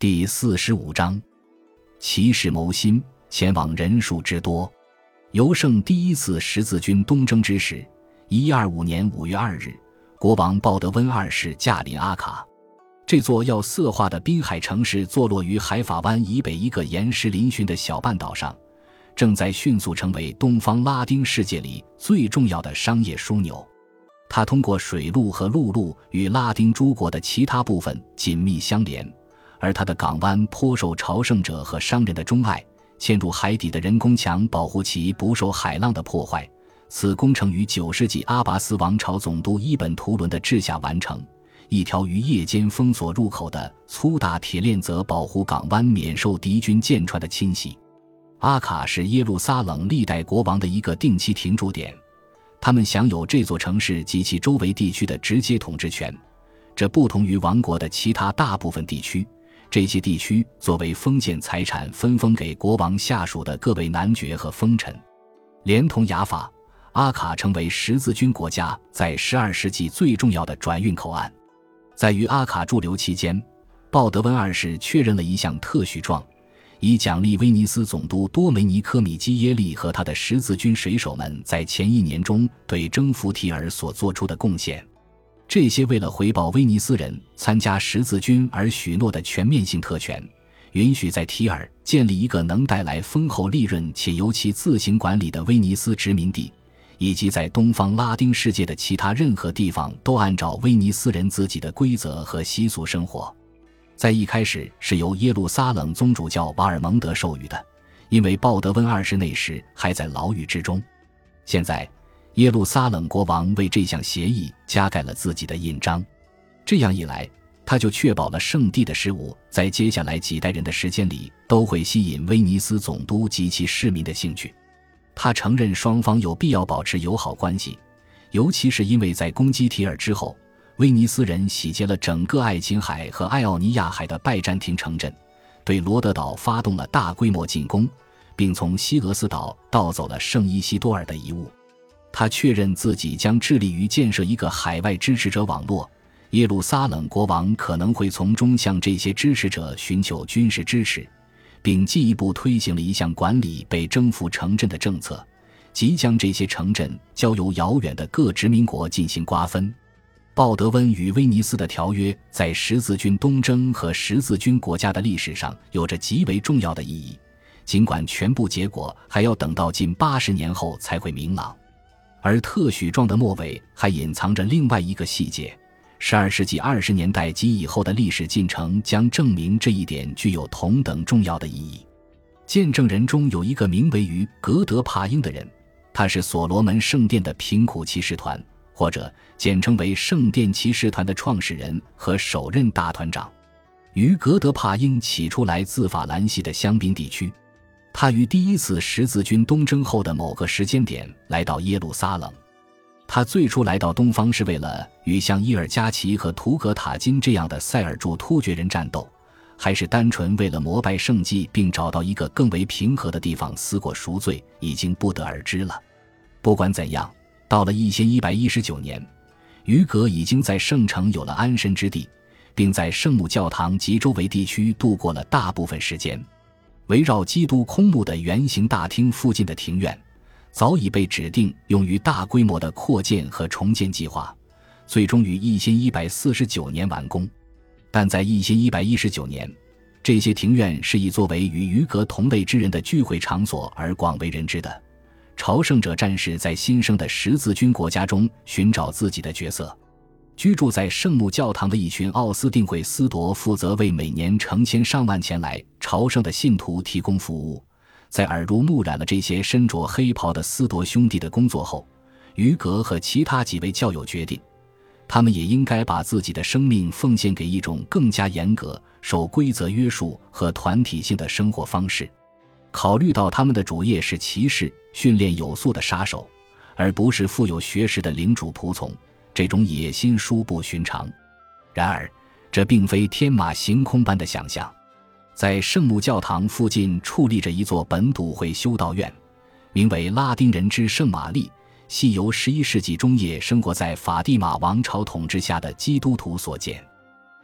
第四十五章，骑士谋心，前往人数之多。尤胜第一次十字军东征之时，一二五年五月二日，国王鲍德温二世驾临阿卡，这座要色化的滨海城市坐落于海法湾以北一个岩石嶙峋的小半岛上，正在迅速成为东方拉丁世界里最重要的商业枢纽。它通过水路和陆路与拉丁诸国的其他部分紧密相连。而它的港湾颇受朝圣者和商人的钟爱，嵌入海底的人工墙保护其不受海浪的破坏。此工程于九世纪阿拔斯王朝总督伊本图伦的治下完成。一条于夜间封锁入口的粗大铁链则保护港湾免受敌军舰船的侵袭。阿卡是耶路撒冷历代国王的一个定期停驻点，他们享有这座城市及其周围地区的直接统治权，这不同于王国的其他大部分地区。这些地区作为封建财产分封给国王下属的各位男爵和封臣，连同雅法、阿卡成为十字军国家在十二世纪最重要的转运口岸。在于阿卡驻留期间，鲍德温二世确认了一项特许状，以奖励威尼斯总督多梅尼科米基耶利和他的十字军水手们在前一年中对征服提尔所做出的贡献。这些为了回报威尼斯人参加十字军而许诺的全面性特权，允许在提尔建立一个能带来丰厚利润且由其自行管理的威尼斯殖民地，以及在东方拉丁世界的其他任何地方都按照威尼斯人自己的规则和习俗生活。在一开始是由耶路撒冷宗主教瓦尔蒙德授予的，因为鲍德温二世那时还在牢狱之中。现在。耶路撒冷国王为这项协议加盖了自己的印章，这样一来，他就确保了圣地的事务在接下来几代人的时间里都会吸引威尼斯总督及其市民的兴趣。他承认双方有必要保持友好关系，尤其是因为在攻击提尔之后，威尼斯人洗劫了整个爱琴海和爱奥尼亚海的拜占庭城镇，对罗德岛发动了大规模进攻，并从西俄斯岛盗走了圣伊西多尔的遗物。他确认自己将致力于建设一个海外支持者网络。耶路撒冷国王可能会从中向这些支持者寻求军事支持，并进一步推行了一项管理被征服城镇的政策，即将这些城镇交由遥远的各殖民国进行瓜分。鲍德温与威尼斯的条约在十字军东征和十字军国家的历史上有着极为重要的意义，尽管全部结果还要等到近八十年后才会明朗。而特许状的末尾还隐藏着另外一个细节，十二世纪二十年代及以后的历史进程将证明这一点具有同等重要的意义。见证人中有一个名为于格德帕英的人，他是所罗门圣殿的贫苦骑士团，或者简称为圣殿骑士团的创始人和首任大团长。于格德帕英起初来自法兰西的香槟地区。他于第一次十字军东征后的某个时间点来到耶路撒冷。他最初来到东方是为了与像伊尔加奇和图格塔金这样的塞尔柱突厥人战斗，还是单纯为了膜拜圣迹并找到一个更为平和的地方思过赎罪，已经不得而知了。不管怎样，到了一千一百一十九年，于格已经在圣城有了安身之地，并在圣母教堂及周围地区度过了大部分时间。围绕基督空墓的圆形大厅附近的庭院，早已被指定用于大规模的扩建和重建计划，最终于一千一百四十九年完工。但在一千一百一十九年，这些庭院是以作为与余格同类之人的聚会场所而广为人知的。朝圣者战士在新生的十字军国家中寻找自己的角色。居住在圣母教堂的一群奥斯定会斯铎负责为每年成千上万前来朝圣的信徒提供服务。在耳濡目染了这些身着黑袍的斯铎兄弟的工作后，于格和其他几位教友决定，他们也应该把自己的生命奉献给一种更加严格、受规则约束和团体性的生活方式。考虑到他们的主业是骑士、训练有素的杀手，而不是富有学识的领主仆从。这种野心殊不寻常，然而这并非天马行空般的想象。在圣母教堂附近矗立着一座本笃会修道院，名为拉丁人之圣玛丽，系由十一世纪中叶生活在法蒂玛王朝统治下的基督徒所建。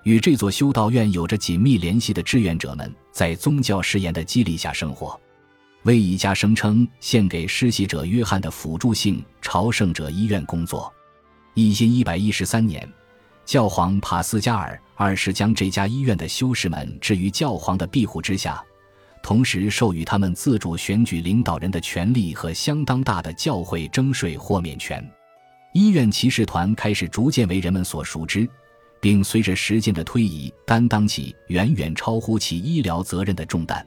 与这座修道院有着紧密联系的志愿者们，在宗教誓言的激励下生活，为一家声称献给施洗者约翰的辅助性朝圣者医院工作。一千一百一十三年，教皇帕斯加尔二世将这家医院的修士们置于教皇的庇护之下，同时授予他们自主选举领导人的权利和相当大的教会征税豁免权。医院骑士团开始逐渐为人们所熟知。并随着时间的推移，担当起远远超乎其医疗责任的重担。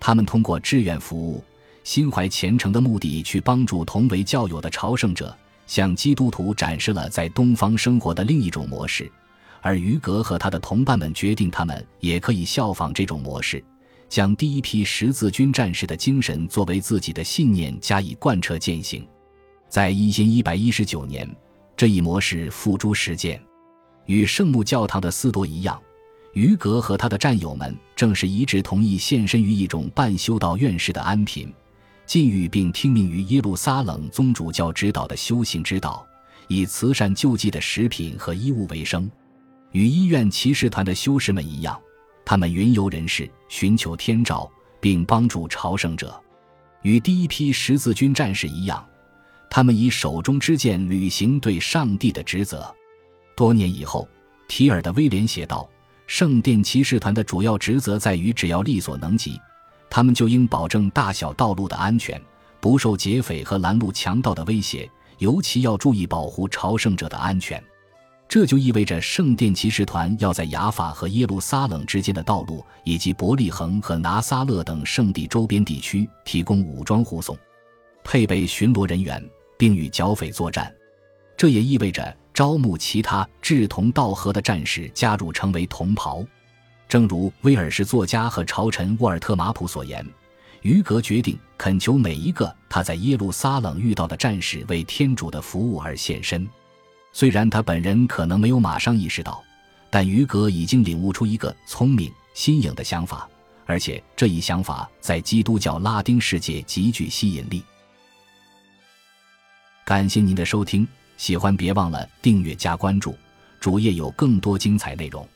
他们通过志愿服务、心怀虔诚的目的去帮助同为教友的朝圣者，向基督徒展示了在东方生活的另一种模式。而于格和他的同伴们决定，他们也可以效仿这种模式，将第一批十字军战士的精神作为自己的信念加以贯彻践行。在一千一百一十九年，这一模式付诸实践。与圣母教堂的司铎一样，于格和他的战友们正是一致同意献身于一种半修道院式的安贫、禁欲，并听命于耶路撒冷宗主教指导的修行之道，以慈善救济的食品和衣物为生。与医院骑士团的修士们一样，他们云游人世，寻求天照，并帮助朝圣者。与第一批十字军战士一样，他们以手中之剑履行对上帝的职责。多年以后，提尔的威廉写道：“圣殿骑士团的主要职责在于，只要力所能及，他们就应保证大小道路的安全，不受劫匪和拦路强盗的威胁，尤其要注意保护朝圣者的安全。这就意味着，圣殿骑士团要在雅法和耶路撒冷之间的道路，以及伯利恒和拿撒勒等圣地周边地区提供武装护送，配备巡逻人员，并与剿匪作战。这也意味着。”招募其他志同道合的战士加入，成为同袍。正如威尔士作家和朝臣沃尔特马普所言，于格决定恳求每一个他在耶路撒冷遇到的战士为天主的服务而献身。虽然他本人可能没有马上意识到，但于格已经领悟出一个聪明新颖的想法，而且这一想法在基督教拉丁世界极具吸引力。感谢您的收听。喜欢别忘了订阅加关注，主页有更多精彩内容。